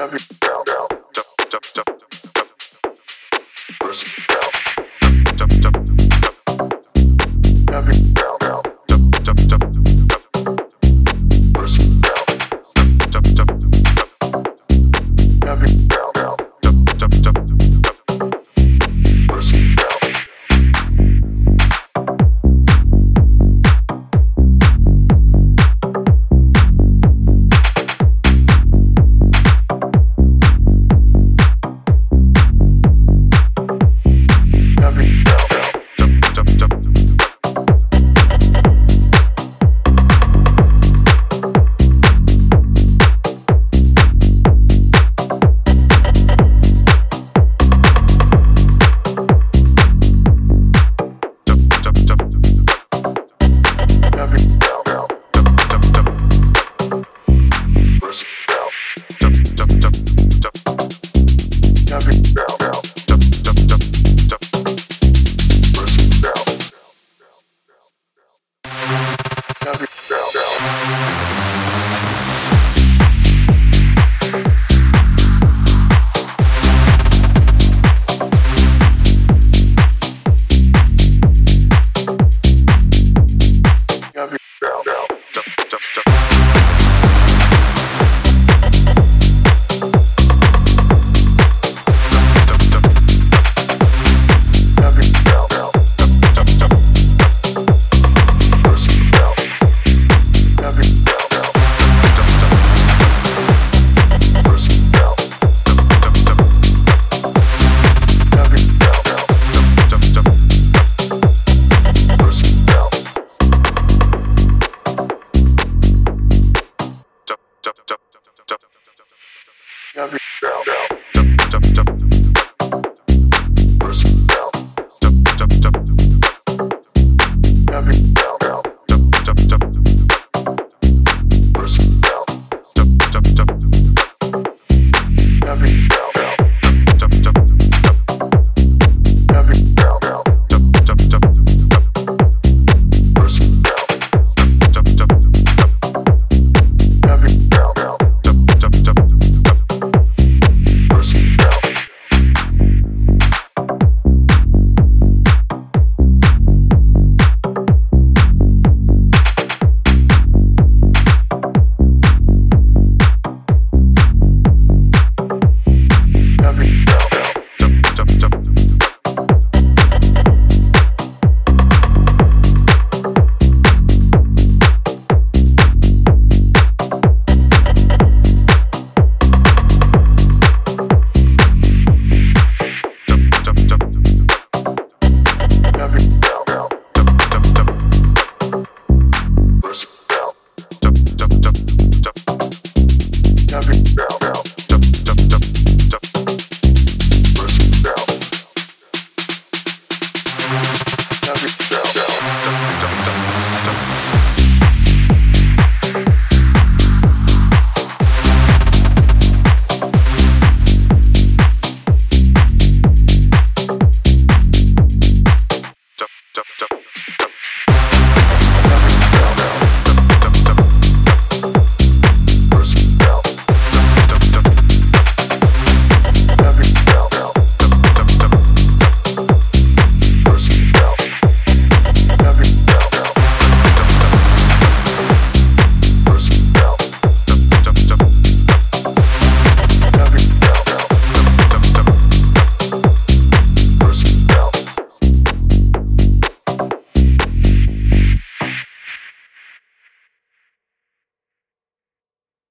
Every